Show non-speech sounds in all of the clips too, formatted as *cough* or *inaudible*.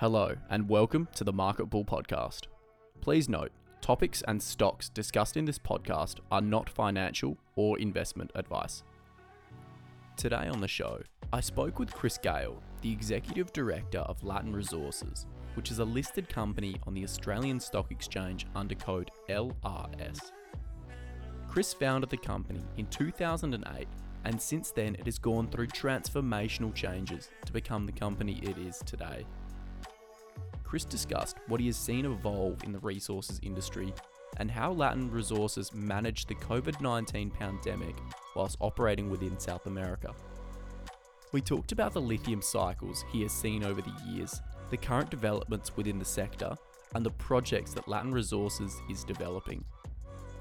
Hello, and welcome to the Market Bull podcast. Please note, topics and stocks discussed in this podcast are not financial or investment advice. Today on the show, I spoke with Chris Gale, the Executive Director of Latin Resources, which is a listed company on the Australian Stock Exchange under code LRS. Chris founded the company in 2008, and since then it has gone through transformational changes to become the company it is today. Chris discussed what he has seen evolve in the resources industry and how Latin Resources managed the COVID 19 pandemic whilst operating within South America. We talked about the lithium cycles he has seen over the years, the current developments within the sector, and the projects that Latin Resources is developing.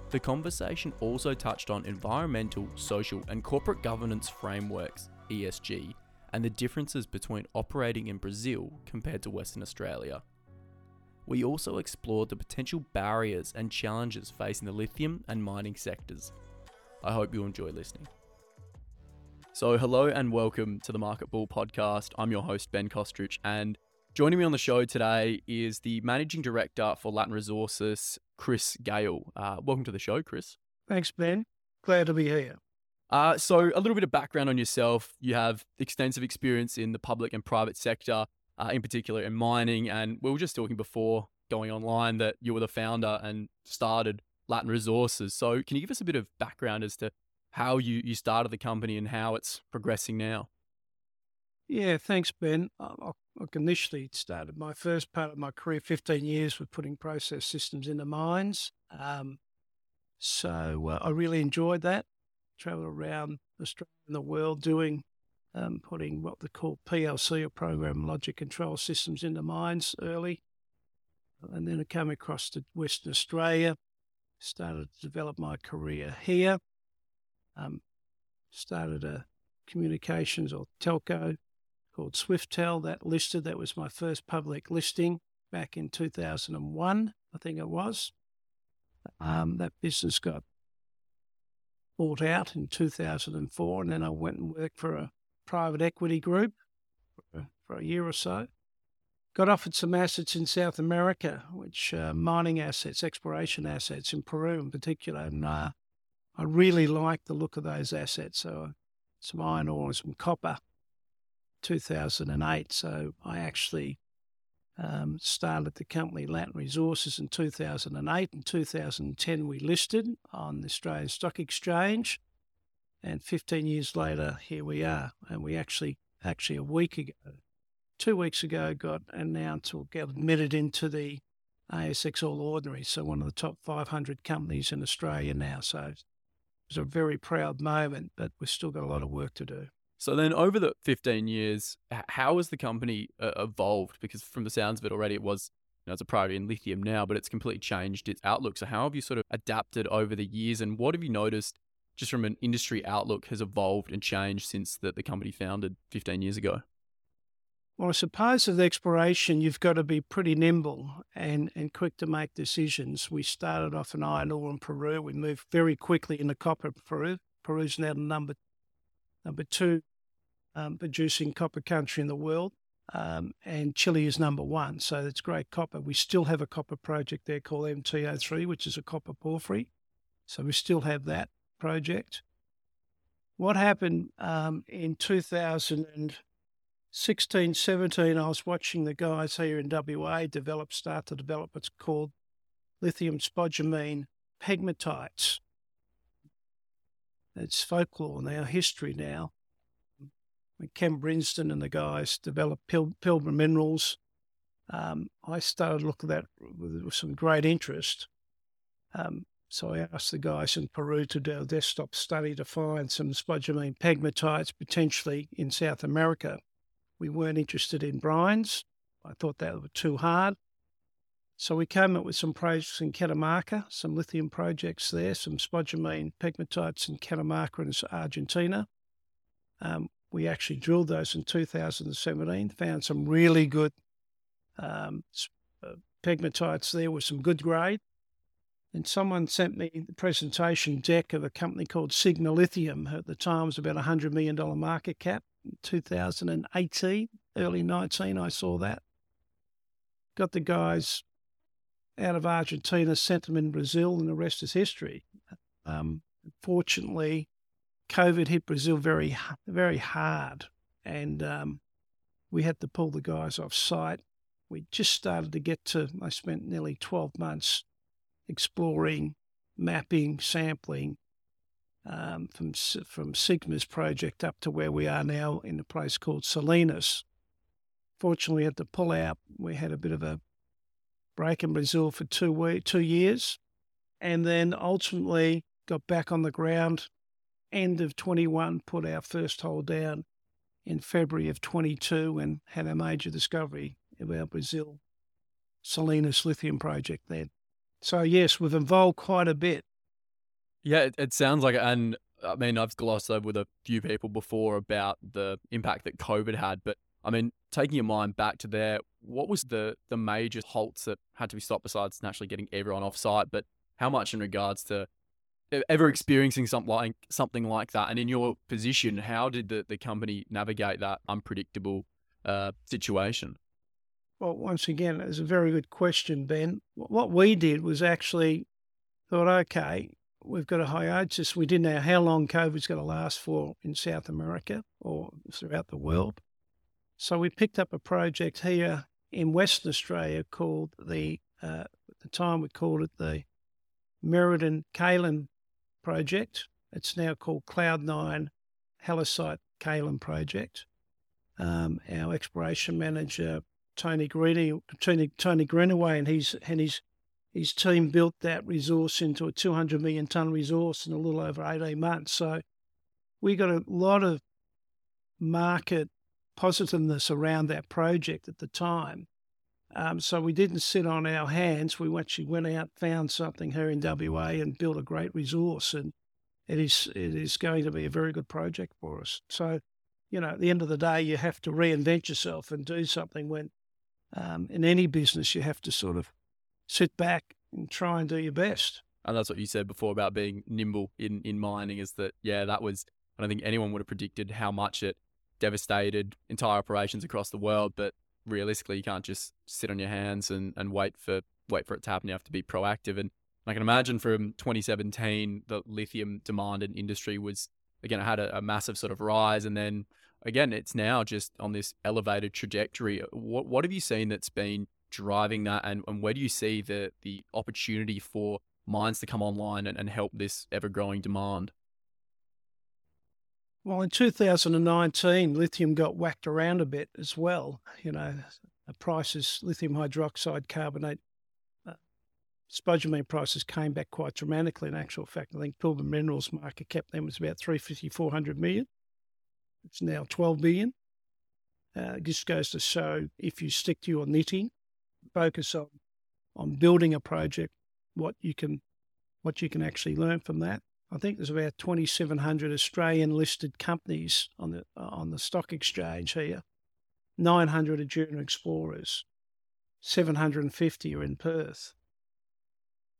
The conversation also touched on environmental, social, and corporate governance frameworks, ESG, and the differences between operating in Brazil compared to Western Australia. We also explored the potential barriers and challenges facing the lithium and mining sectors. I hope you enjoy listening. So, hello and welcome to the Market Bull podcast. I'm your host, Ben Kostrich, and joining me on the show today is the Managing Director for Latin Resources, Chris Gale. Uh, welcome to the show, Chris. Thanks, Ben. Glad to be here. Uh, so, a little bit of background on yourself. You have extensive experience in the public and private sector, uh, in particular in mining. And we were just talking before going online that you were the founder and started Latin Resources. So, can you give us a bit of background as to how you, you started the company and how it's progressing now? Yeah, thanks, Ben. I, I initially started my first part of my career, 15 years, with putting process systems into mines. Um, so uh, I really enjoyed that travel around Australia and the world doing, um, putting what they call PLC or program logic control systems into mines early. And then I came across to Western Australia, started to develop my career here, um, started a communications or telco called Swiftel that listed. That was my first public listing back in 2001, I think it was. Um, that business got bought out in 2004, and then I went and worked for a private equity group for, for a year or so. Got offered some assets in South America, which uh, mining assets, exploration assets in Peru in particular, and uh, I really liked the look of those assets. So some iron ore and some copper. 2008. So I actually um, started the company Latin Resources in 2008. In 2010, we listed on the Australian Stock Exchange, and 15 years later, here we are. And we actually, actually a week ago, two weeks ago, got announced or got admitted into the ASX All Ordinary, so one of the top 500 companies in Australia now. So it was a very proud moment, but we've still got a lot of work to do. So then, over the 15 years, how has the company uh, evolved? Because from the sounds of it already, it was you know, it's a priority in lithium now, but it's completely changed its outlook. So how have you sort of adapted over the years, and what have you noticed just from an industry outlook has evolved and changed since the, the company founded 15 years ago? Well, I suppose with exploration, you've got to be pretty nimble and, and quick to make decisions. We started off in iron ore in Peru. We moved very quickly into copper in Peru. Peru's now the number Number two, um, producing copper country in the world. Um, and Chile is number one. So it's great copper. We still have a copper project there called MTO3, which is a copper porphyry. So we still have that project. What happened um, in 2016, 17, I was watching the guys here in WA develop, start to develop what's called lithium spodumene pegmatites. It's folklore now, history now. When Ken Brinsden and the guys developed Pil- Pilbara Minerals, um, I started looking at that with, some great interest. Um, so I asked the guys in Peru to do a desktop study to find some spodumene pegmatites potentially in South America. We weren't interested in brines. I thought that were too hard. So we came up with some projects in Catamarca, some lithium projects there, some spodumene pegmatites in Catamarca in Argentina. Um, we actually drilled those in 2017, found some really good um, uh, pegmatites there with some good grade. And someone sent me the presentation deck of a company called Sigma Lithium. At the time, it was about a $100 million market cap. In 2018, early 19, I saw that. got the guys out of Argentina, sent them in Brazil, and the rest is history. Um, fortunately, COVID hit Brazil very, very hard, and um, we had to pull the guys off site. We just started to get to. I spent nearly 12 months exploring, mapping, sampling um, from from Sigma's project up to where we are now in a place called Salinas. Fortunately, we had to pull out. We had a bit of a break in Brazil for two two years, and then ultimately got back on the ground. End of 21, put our first hole down in February of 22, and had a major discovery of our Brazil Salinas lithium project then. So yes, we've evolved quite a bit. Yeah, it, it sounds like. And I mean, I've glossed over with a few people before about the impact that COVID had, but I mean, taking your mind back to there, what was the the major halts that had to be stopped besides naturally getting everyone off site? But how much in regards to ever experiencing something like something like that? And in your position, how did the, the company navigate that unpredictable uh, situation? Well, once again, it's a very good question, Ben. What we did was actually thought, okay, we've got a hiatus. We didn't know how long COVID's going to last for in South America or throughout the world. So we picked up a project here in Western Australia called the, uh, at the time we called it the Merredin Kaolin project. It's now called Cloud9 Halloysite Kaolin project. Um, our exploration manager, Tony Greeny, Tony, Tony Greenaway, and he's and his his team built that resource into a 200 million ton resource in a little over 18 months. So we got a lot of market positiveness around that project at the time. Um, so we didn't sit on our hands. We actually went out, found something here in WA, and built a great resource. And it is it is going to be a very good project for us. So, you know, at the end of the day, you have to reinvent yourself and do something. When um, in any business, you have to sort of sit back and try and do your best. And that's what you said before about being nimble in, in mining is that, yeah, that was, I don't think anyone would have predicted how much it devastated entire operations across the world. But realistically, you can't just sit on your hands and, and wait for wait for it to happen. You have to be proactive. And I can imagine from 2017, the lithium demand and industry was, again, it had a, a massive sort of rise. And then again, it's now just on this elevated trajectory. What, what have you seen that's been driving that, and, and where do you see the the opportunity for mines to come online and, and help this ever growing demand? Well, in 2019, lithium got whacked around a bit as well. You know, prices, lithium hydroxide carbonate, uh, spodumene prices came back quite dramatically. In actual fact, I think Pilbara Minerals market cap then was about 350, 400 million. It's now 12 billion. Uh, this goes to show if you stick to your knitting, focus on on building a project, what you can what you can actually learn from that. I think there's about 2,700 Australian listed companies on the uh, on the stock exchange here. 900 are junior explorers. 750 are in Perth.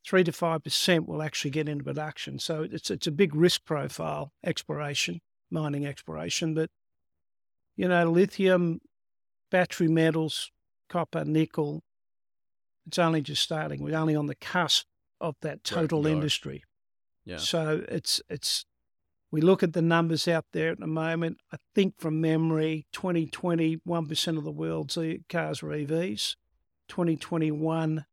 Three to five percent will actually get into production. So it's it's a big risk profile exploration, mining exploration. But you know, lithium, battery metals, copper, nickel, it's only just starting. We're only on the cusp of that total industry. Yeah. So it's it's we look at the numbers out there at the moment. I think from memory, 2020, 1% of the world's cars were EVs. 2021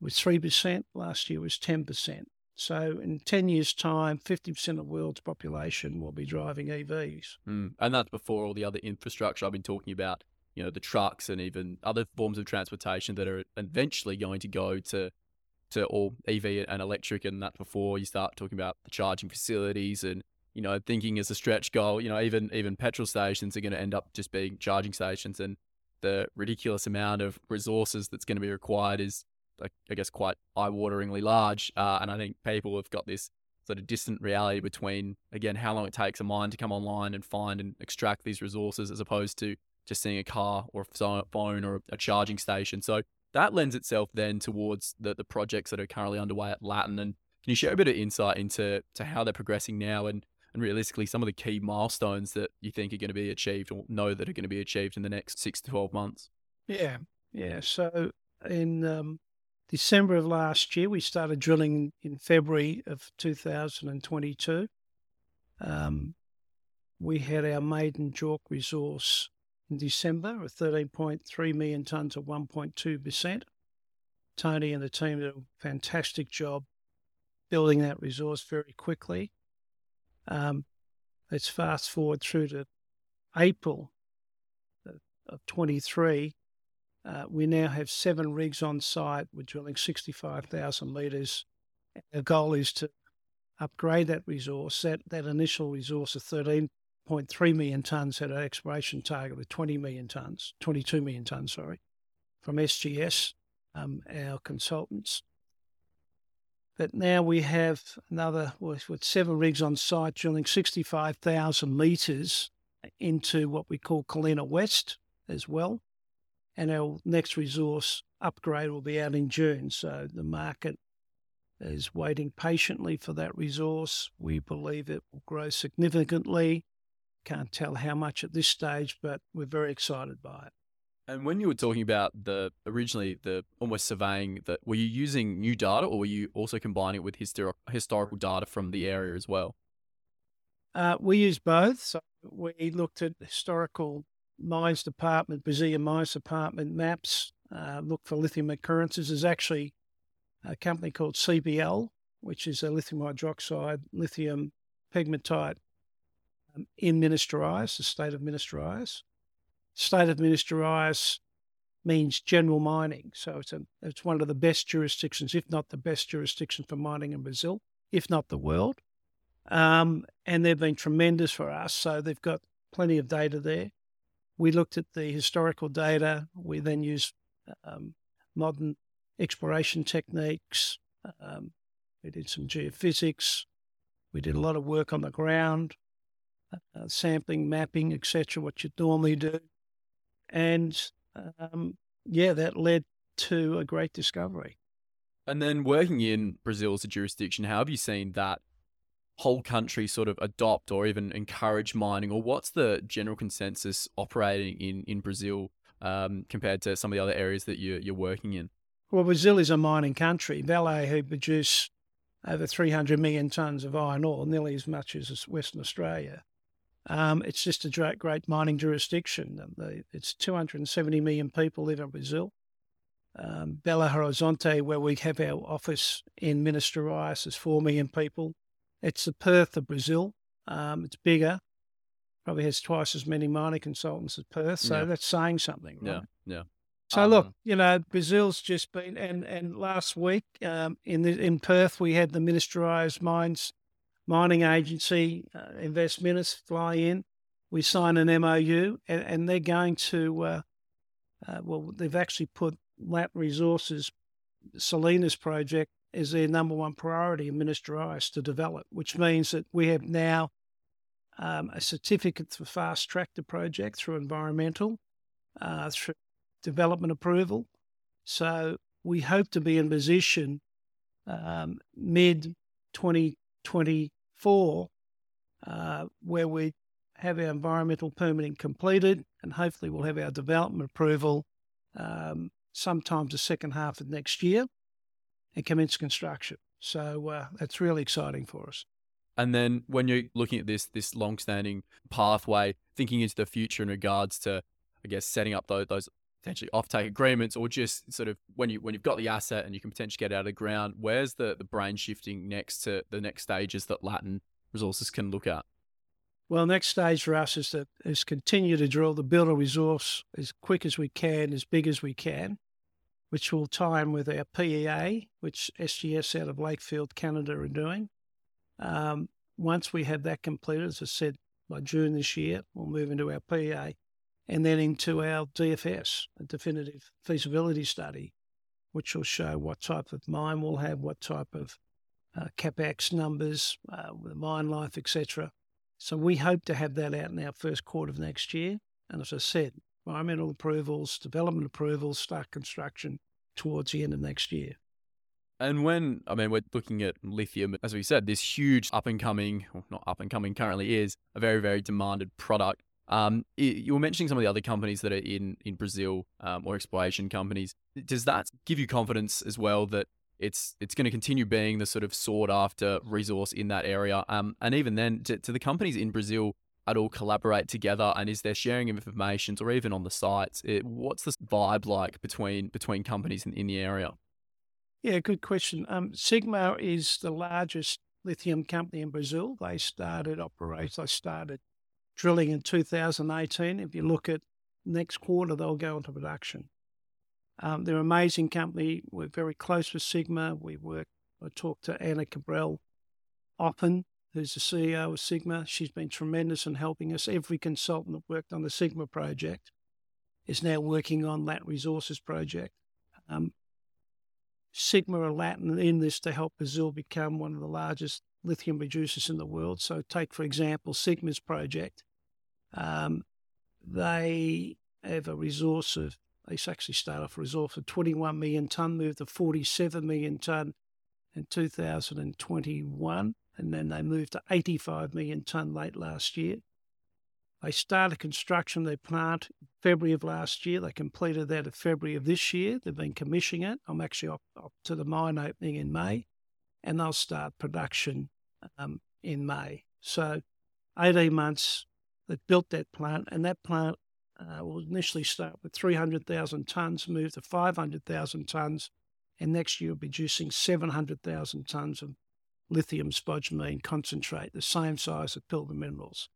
was 3%. Last year was 10%. So in 10 years' time, 50% of the world's population will be driving EVs. Mm. And that's before all the other infrastructure I've been talking about you know the trucks and even other forms of transportation that are eventually going to go to to all EV and electric and that before you start talking about the charging facilities and you know thinking as a stretch goal you know even even petrol stations are going to end up just being charging stations and the ridiculous amount of resources that's going to be required is like, I guess quite eye-wateringly large uh, and I think people have got this sort of distant reality between again how long it takes a mine to come online and find and extract these resources as opposed to just seeing a car or a phone or a charging station. So that lends itself then towards the, the projects that are currently underway at Latin. And can you share a bit of insight into to how they're progressing now and, and realistically some of the key milestones that you think are going to be achieved or know that are going to be achieved in the next six to 12 months? Yeah. Yeah. So in um, December of last year, we started drilling in February of 2022. Um, we had our maiden JORC resource in December of 13.3 million tonnes of 1.2%. Tony and the team did a fantastic job building that resource very quickly. Um, let's fast forward through to April of 23. Uh, we now have seven rigs on site. We're drilling 65,000 metres. Our goal is to upgrade that resource. That, that initial resource of 13.3 million tonnes at an exploration target of 20 million tonnes, 22 million tonnes, sorry, from SGS, um, our consultants. But now we have another, with seven rigs on site, drilling 65,000 metres into what we call Colina West as well. And our next resource upgrade will be out in June. So the market is waiting patiently for that resource. We believe it will grow significantly. Can't tell how much at this stage, but we're very excited by it. And when you were talking about the originally the almost surveying that, were you using new data or were you also combining it with histor- historical data from the area as well? Uh, we use both. So we looked at historical mines department, Brazilian mines department maps, uh, looked for lithium occurrences. There's actually a company called CBL, which is a lithium hydroxide, lithium pegmatite in Minas Gerais, the state of Minas Gerais state of Minas Gerais means general mining. So it's a, it's one of the best jurisdictions, if not the best jurisdiction for mining in Brazil, if not the world. Um, and they've been tremendous for us. So they've got plenty of data there. We looked at the historical data. We then used um, modern exploration techniques. Um, we did some geophysics. We did a lot of work on the ground, uh, sampling, mapping, etc. What you normally do and um, yeah, that led to a great discovery. And then working in Brazil as a jurisdiction, how have you seen that whole country sort of adopt or even encourage mining, or what's the general consensus operating in in Brazil um, compared to some of the other areas that you're, you're working in? Well, Brazil is a mining country. Vale, who produce over 300 million tonnes of iron ore, nearly as much as Western Australia, um, it's just a great, mining jurisdiction. It's 270 million people live in Brazil. Um, Belo Horizonte, where we have our office in Minas Gerais, is 4 million people. It's the Perth of Brazil. Um, it's bigger, probably has twice as many mining consultants as Perth. So yeah. that's saying something, right? Yeah, yeah. So um, look, you know, Brazil's just been, and and last week um, in the, in Perth we had the Minas Gerais Mines mining agency, uh, Investminas fly in. We sign an MOU, and, and they're going to, uh, uh, well, they've actually put Lat Resources Salinas project as their number one priority in Minas Gerais to develop, which means that we have now um, a certificate for fast track the project through environmental, uh, through development approval. So we hope to be in position um, mid 2020 four, uh, where we have our environmental permitting completed, and hopefully we'll have our development approval um, sometime the second half of next year and commence construction. So uh, that's really exciting for us. And then when you're looking at this this long-standing pathway, thinking into the future in regards to, I guess, setting up those, those potentially offtake agreements, or just sort of when you when you've got the asset and you can potentially get out of the ground, where's the the brain shifting next to the next stages that Latin Resources can look at? Well, next stage for us is to is continue to drill the build a resource as quick as we can, as big as we can, which will tie in with our PEA, which SGS out of Lakefield, Canada, are doing. Um, once we have that completed, as I said, by June this year, we'll move into our PEA and then into our DFS, a definitive feasibility study, which will show what type of mine we'll have, what type of uh, capex numbers, uh, the mine life, etc. So we hope to have that out in our first quarter of next year. And as I said, environmental approvals, development approvals, start construction towards the end of next year. And when, I mean, we're looking at lithium, as we said, this huge up and coming, well, not up and coming currently is a very, very demanded product Um, you were mentioning some of the other companies that are in in Brazil um, or exploration companies. Does that give you confidence as well that it's it's going to continue being the sort of sought after resource in that area? Um, and even then, do, do the companies in Brazil at all collaborate together? And is there sharing of information, or even on the sites? It, what's the vibe like between between companies in, in the area? Yeah, good question. Um, Sigma is the largest lithium company in Brazil. They started operate. They started drilling in 2018. If you look at next quarter, they'll go into production. Um, they're an amazing company. We're very close with Sigma. We work. I talk to Ana Cabral often, who's the CEO of Sigma. She's been tremendous in helping us. Every consultant that worked on the Sigma project is now working on that resources project. Um, Sigma are Latin in this to help Brazil become one of the largest lithium producers in the world. So, take for example Sigma's project. Um, they have a resource of they actually start off a resource of 21 million tonne, moved to 47 million tonne in 2021, and then they moved to 85 million tonne late last year. They started construction of their plant February of last year. They completed that in February of this year. They've been commissioning it. I'm actually up, up to the mine opening in May, and they'll start production um, in May. So, 18 months. They built that plant, and that plant uh, will initially start with 300,000 tonnes, move to 500,000 tonnes, and next year will be producing 700,000 tonnes of lithium spodumene concentrate, the same size as Pilbara Minerals.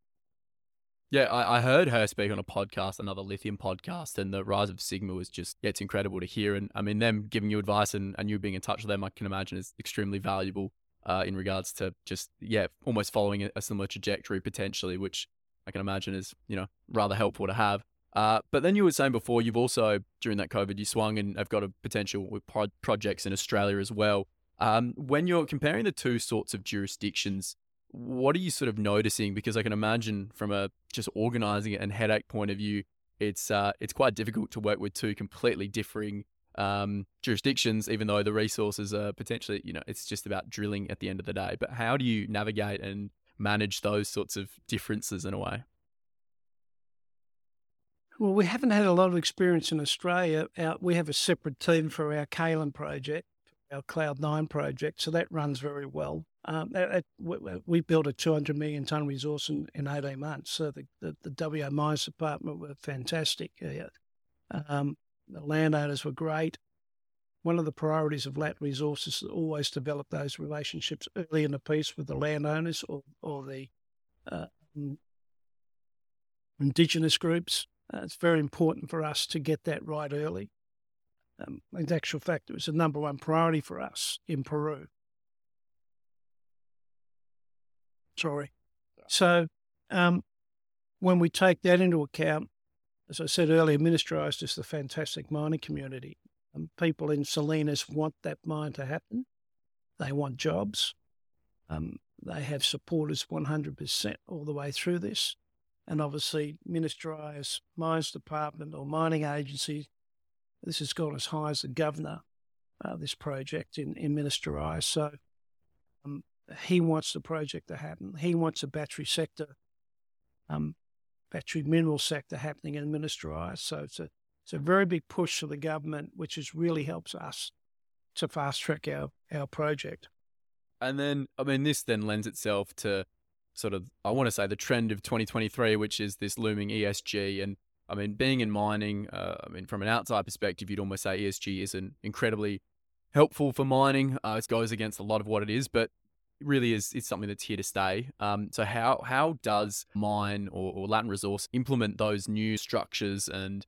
Yeah, I, I, heard her speak on a podcast, another lithium podcast, and the rise of Sigma was just, yeah, it's incredible to hear. And I mean, them giving you advice and, and you being in touch with them, I can imagine is extremely valuable uh, in regards to just, yeah, almost following a, a similar trajectory potentially, which I can imagine is, you know, rather helpful to have. Uh, but then you were saying before, you've also, during that COVID, you swung and have got a potential with pro- projects in Australia as well. Um, when you're comparing the two sorts of jurisdictions, what are you sort of noticing? Because I can imagine from a just organizing it and headache point of view, it's uh, it's quite difficult to work with two completely differing um, jurisdictions, even though the resources are potentially, you know, it's just about drilling at the end of the day. But how do you navigate and manage those sorts of differences in a way? Well, we haven't had a lot of experience in Australia. Our, we have a separate team for our Kaolin project, our Cloud Nine project, so that runs very well. Um, we, we, built a 200 million tonne resource in, in 18 months. So the, the, the Mines Department were fantastic. Um, the landowners were great. One of the priorities of LAT Resources is always develop those relationships early in the piece with the landowners or, or the uh, indigenous groups uh, it's very important for us to get that right early. Um, in actual fact, it was the number one priority for us in Peru. Sorry. So, um, when we take that into account, as I said earlier, Minas is the fantastic mining community. Um, people in Salinas want that mine to happen. They want jobs. Um, they have supporters 100% all the way through this and obviously Minas Gerais Mines Department or mining agency. This has gone as high as the governor, uh, this project in, in Minas Gerais. So um, he wants the project to happen. He wants a battery sector, um, battery mineral sector happening in Minas Gerais. So it's a, it's a very big push for the government, which has really helps us to fast track our, our project. And then, I mean, this then lends itself to sort of I want to say the trend of 2023, which is this looming ESG. And I mean, being in mining, uh, I mean, from an outside perspective, you'd almost say ESG isn't incredibly helpful for mining. Uh, it goes against a lot of what it is, but it really is it's something that's here to stay. Um, so how how does mine or, or Latin Resource implement those new structures and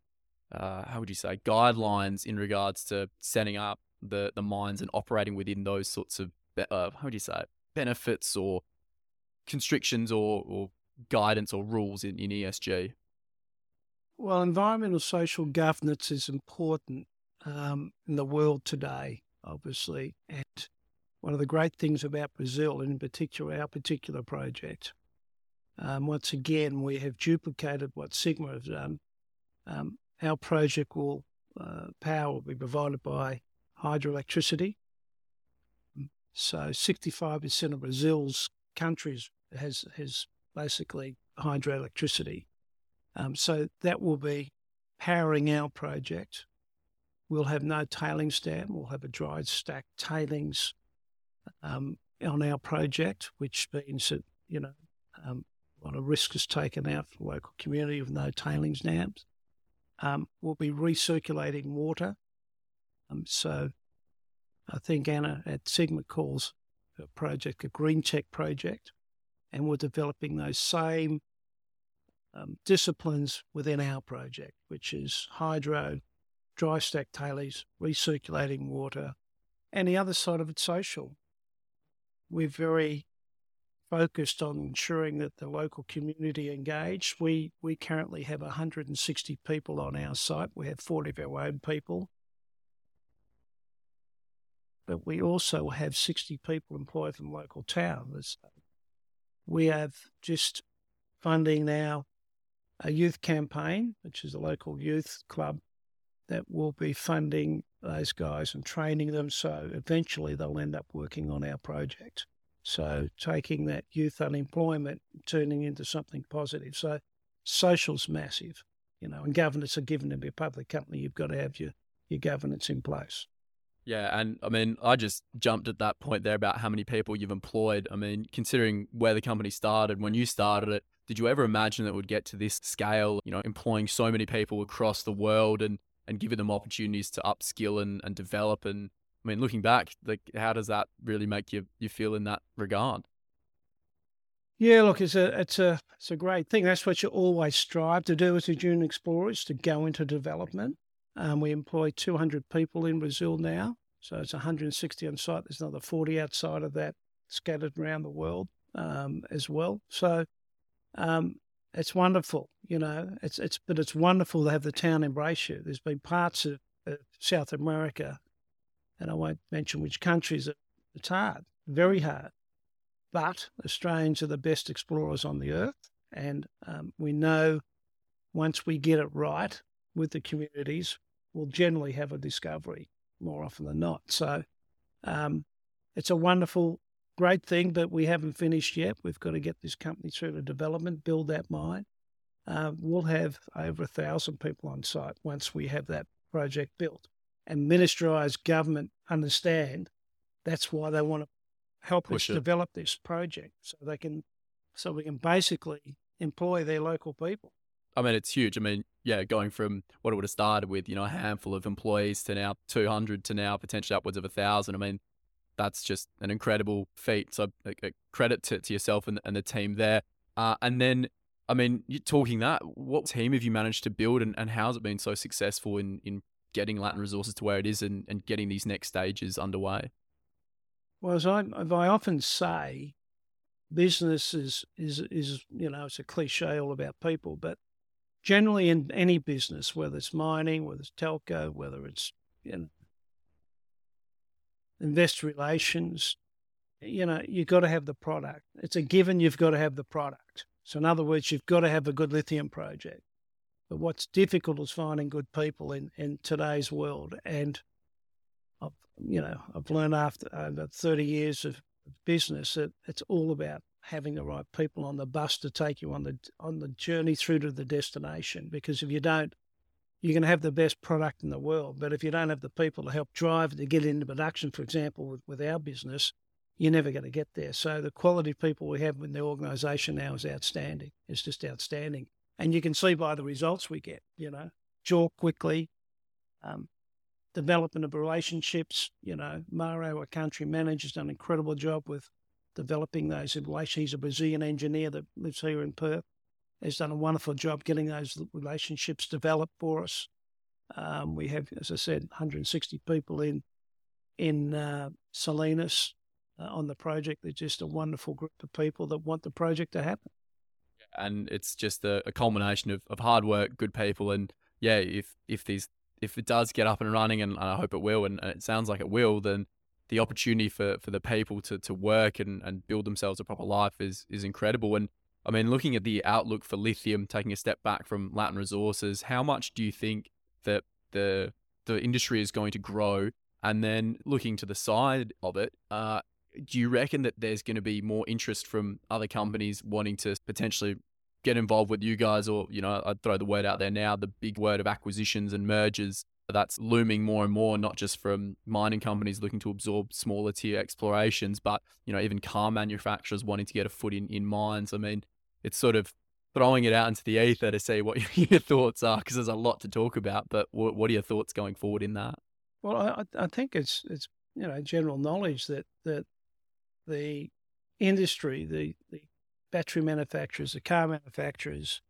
uh, how would you say guidelines in regards to setting up the the mines and operating within those sorts of uh, how would you say benefits or constrictions or, or guidance or rules in, in ESG? Well, environmental social governance is important um, in the world today, obviously. And one of the great things about Brazil, and in particular our particular project, um, once again, we have duplicated what Sigma has done. Um, our project will uh, power will be provided by hydroelectricity. So 65% of Brazil's countries has has basically hydroelectricity. Um, so that will be powering our project. We'll have no tailings dam. We'll have a dry stack tailings um, on our project, which means that, you know, um, a lot of risk is taken out for the local community with no tailings dams. Um, we'll be recirculating water. Um, so I think Ana at Sigma calls her project a green tech project, and we're developing those same um, disciplines within our project, which is hydro, dry stack tailings, recirculating water, and the other side of it, social. We're very focused on ensuring that the local community engaged. We we currently have 160 people on our site. We have 40 of our own people. But we also have 60 people employed from local towns. We have just funding now a youth campaign, which is a local youth club that will be funding those guys and training them. So eventually they'll end up working on our project. So taking that youth unemployment, turning into something positive. So social's massive, you know, and governance are given to be a public company. You've got to have your, your governance in place. Yeah, and I mean, I just jumped at that point there about how many people you've employed. I mean, considering where the company started, when you started it, did you ever imagine that it would get to this scale, you know, employing so many people across the world and, and giving them opportunities to upskill and, and develop? And I mean, looking back, like how does that really make you, you feel in that regard? Yeah, look, it's a it's a it's a great thing. That's what you always strive to do as a junior explorer is to go into development. Um, we employ 200 people in Brazil now, so it's 160 on site. There's another 40 outside of that, scattered around the world um, as well. So um, it's wonderful, you know. It's it's but it's wonderful to have the town embrace you. There's been parts of, of South America, and I won't mention which countries. It's hard, very hard, but Australians are the best explorers on the earth, and um, we know once we get it right with the communities, we'll generally have a discovery more often than not. So um, it's a wonderful great thing, but we haven't finished yet. We've got to get this company through to development, build that mine. Uh, we'll have over a thousand people on site once we have that project built. And Minas Gerais government understand that's why they want to help Push us it. develop this project, so they can, so we can basically employ their local people. I mean, it's huge. I mean, yeah, going from what it would have started with, you know, a handful of employees to now 200 to now potentially upwards of a thousand. I mean, that's just an incredible feat. So a, a credit to, to yourself and, and the team there. Uh, and then, I mean, talking that, what team have you managed to build and, and how has it been so successful in, in getting Latin Resources to where it is and, and getting these next stages underway? Well, as I, as I often say, business is, is, is, you know, it's a cliche all about people, but generally in any business, whether it's mining, whether it's telco, whether it's, you know, investor relations, you know, you've got to have the product. It's a given you've got to have the product. So, in other words, you've got to have a good lithium project. But what's difficult is finding good people in, in today's world. And, I've, you know, I've learned after over 30 years of business that it's all about having the right people on the bus to take you on the on the journey through to the destination. Because if you don't, you can have the best product in the world, but if you don't have the people to help drive to get into production, for example, with, with our business, you're never going to get there. So the quality of people we have in the organisation now is outstanding. It's just outstanding, and you can see by the results we get. You know, jaw quickly, um, development of relationships. You know, Mario, our country manager, has done an incredible job with developing those relationships. He's a Brazilian engineer that lives here in Perth has done a wonderful job getting those relationships developed for us. Um, we have, as I said, 160 people in in uh, Salinas uh, on the project. They're just a wonderful group of people that want the project to happen. And it's just a, a culmination of, of hard work, good people, and yeah, if if these if it does get up and running, and I hope it will, and, and it sounds like it will, then the opportunity for, for the people to, to work and, and build themselves a proper life is is incredible. And I mean, looking at the outlook for lithium, taking a step back from Latin resources, how much do you think that the the industry is going to grow? And then looking to the side of it, uh, do you reckon that there's going to be more interest from other companies wanting to potentially get involved with you guys, or you know, I'd throw the word out there now, the big word of acquisitions and mergers that's looming more and more, not just from mining companies looking to absorb smaller tier explorations, but you know, even car manufacturers wanting to get a foot in in mines. I mean, it's sort of throwing it out into the ether to see what *laughs* your thoughts are, because there's a lot to talk about. But what, what are your thoughts going forward in that? Well, I, I think it's it's you know general knowledge that that the industry, the the battery manufacturers, the car manufacturers,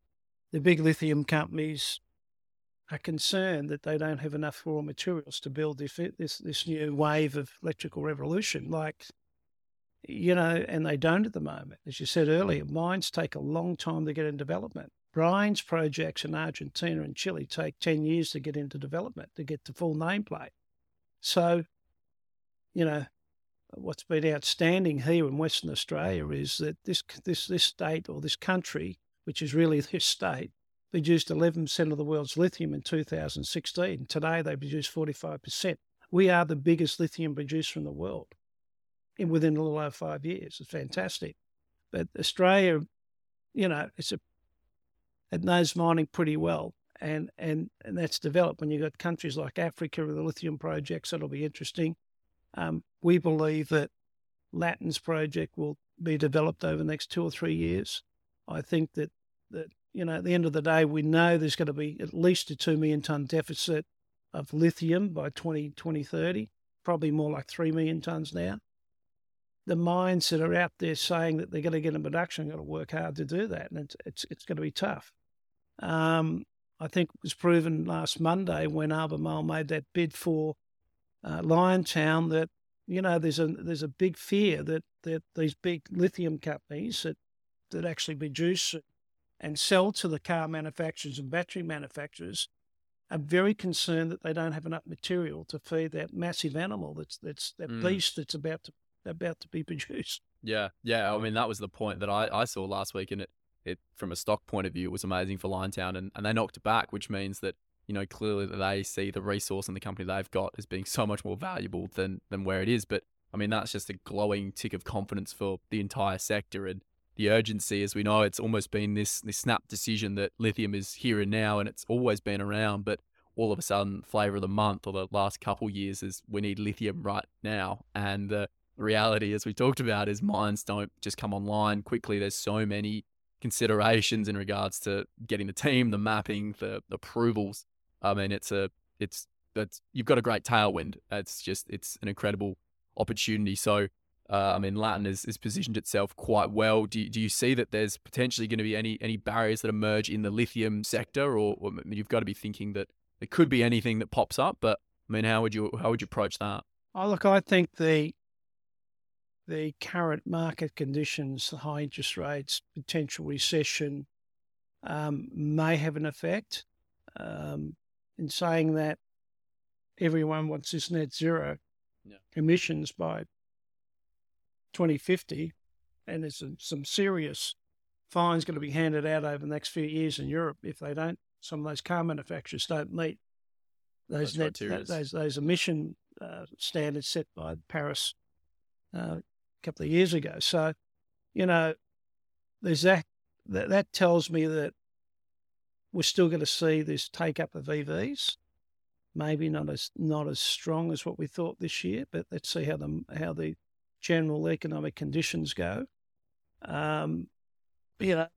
the big lithium companies are concerned that they don't have enough raw materials to build this this, this new wave of electrical revolution. Like, you know, and they don't at the moment. As you said earlier, mines take a long time to get in development. Brines projects in Argentina and Chile take 10 years to get into development, to get to full nameplate. So, you know, what's been outstanding here in Western Australia is that this this this state or this country, which is really this state, produced 11% of the world's lithium in 2016. Today they produce 45%. We are the biggest lithium producer in the world in within a little over five years. It's fantastic. But Australia, you know, it's a it knows mining pretty well. And, and, and that's developed when you've got countries like Africa with the lithium projects. That'll be interesting. Um, we believe that Latin's project will be developed over the next two or three years. I think that, that you know, at the end of the day, we know there's going to be at least a 2 million tonne deficit of lithium by 20, 2030, probably more like 3 million tonnes now. The mines that are out there saying that they're going to get in production going to work hard to do that, and it's, it's, it's going to be tough. Um, I think it was proven last Monday when Albemarle made that bid for uh, Liontown that you know there's a there's a big fear that that these big lithium companies that that actually produce and sell to the car manufacturers and battery manufacturers are very concerned that they don't have enough material to feed that massive animal that's that's that mm. beast that's about to about to be produced. Yeah, yeah. I mean that was the point that I, I saw last week, and it it from a stock point of view it was amazing for Liontown, and, and they knocked it back, which means that you know, clearly that they see the resource and the company they've got as being so much more valuable than than where it is. But I mean, that's just a glowing tick of confidence for the entire sector and the urgency. As we know, it's almost been this this snap decision that lithium is here and now, and it's always been around. But all of a sudden, flavor of the month or the last couple years is we need lithium right now. And the reality, as we talked about, is mines don't just come online quickly. There's so many considerations in regards to getting the team, the mapping, the approvals I mean, it's a it's that's you've got a great tailwind. It's just it's an incredible opportunity. So, uh, I mean, Latin has, positioned itself quite well. Do you, do you see that there's potentially going to be any any barriers that emerge in the lithium sector, or, or you've got to be thinking that it could be anything that pops up? But I mean, how would you how would you approach that? Oh, look, I think the the current market conditions, the high interest rates, potential recession, um, may have an effect. Um, in saying that everyone wants this net zero yeah. emissions by 2050, and there's some, some serious fines going to be handed out over the next few years in Europe if they don't. Some of those car manufacturers don't meet those net, those those emission uh, standards set by Paris uh, a couple of years ago. So, you know, there's that. That, that tells me that we're still going to see this take up of EVs. Maybe not as not as strong as what we thought this year, but let's see how the how the general economic conditions go. Um, you know,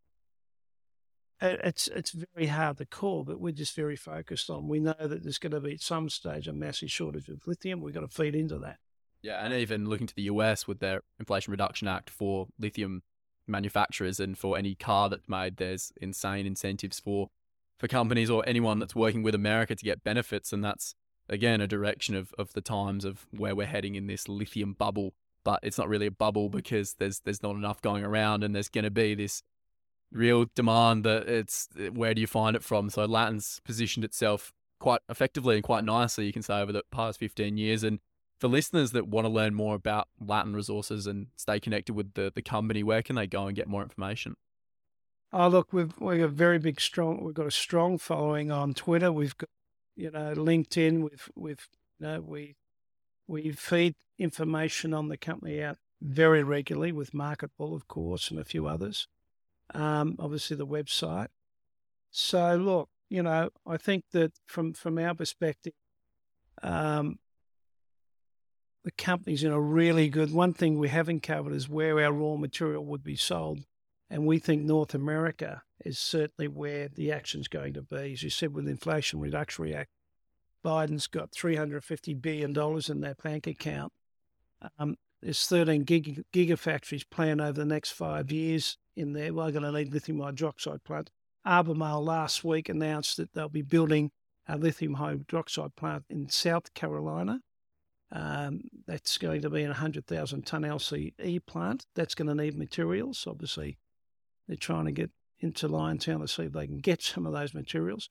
it's it's very hard to call, but we're just very focused on. We know that there's going to be at some stage a massive shortage of lithium. We've got to feed into that. Yeah, and even looking to the US with their Inflation Reduction Act for lithium manufacturers and for any car that's made, there's insane incentives for for companies or anyone that's working with America to get benefits. And that's, again, a direction of, of the times of where we're heading in this lithium bubble. But it's not really a bubble because there's there's not enough going around, and there's going to be this real demand that it's where do you find it from? So Latin's positioned itself quite effectively and quite nicely, you can say, over the past 15 years. And for listeners that want to learn more about Latin resources and stay connected with the, the company, where can they go and get more information? Oh, look, we've we've got a very big, strong. We've got a strong following on Twitter. We've got, you know, LinkedIn. We've we've you know we we feed information on the company out very regularly with Market Bull, of course, and a few others. um, obviously the website. So look, you know, I think that from from our perspective, um, the company's in a really good. One thing we haven't covered is where our raw material would be sold, and we think North America is certainly where the action's going to be. As you said, with the Inflation Reduction Act, Biden's got three hundred fifty billion dollars in that bank account. Um, there's 13 gig, gigafactories planned over the next five years in there. We're going to need lithium hydroxide plant. Albemarle last week announced that they'll be building a lithium hydroxide plant in South Carolina. Um, that's going to be a 100,000 tonne LCE plant. That's going to need materials. Obviously, they're trying to get into Liontown to see if they can get some of those materials.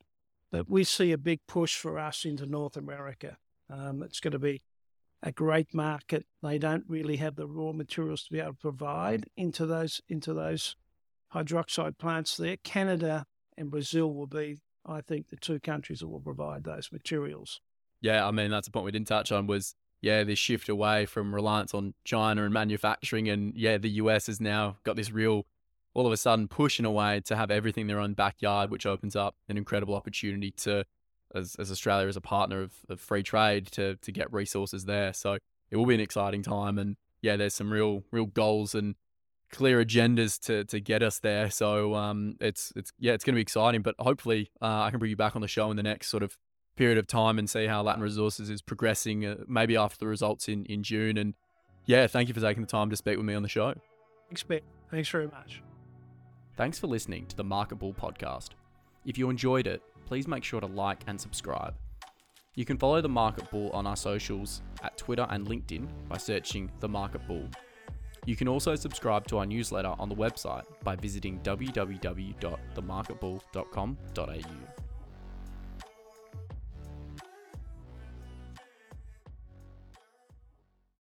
But we see a big push for us into North America. Um, it's going to be a great market. They don't really have the raw materials to be able to provide into those into those hydroxide plants there. Canada and Brazil will be, I think, the two countries that will provide those materials. Yeah, I mean that's the point we didn't touch on was yeah this shift away from reliance on China and manufacturing, and yeah the US has now got this real all of a sudden pushing away to have everything in their own backyard, which opens up an incredible opportunity to as, as Australia as a partner of, of free trade to to get resources there. So it will be an exciting time, and yeah, there's some real real goals and clear agendas to to get us there. So um, it's it's yeah, it's going to be exciting. But hopefully, uh, I can bring you back on the show in the next sort of period of time and see how Latin Resources is progressing. Uh, maybe after the results in in June. And yeah, thank you for taking the time to speak with me on the show. Thanks, Ben. Thanks very much. Thanks for listening to the Market Bull podcast. If you enjoyed it, please make sure to like and subscribe. You can follow the Market Bull on our socials at Twitter and LinkedIn by searching The Market Bull. You can also subscribe to our newsletter on the website by visiting www.themarketbull.com.au.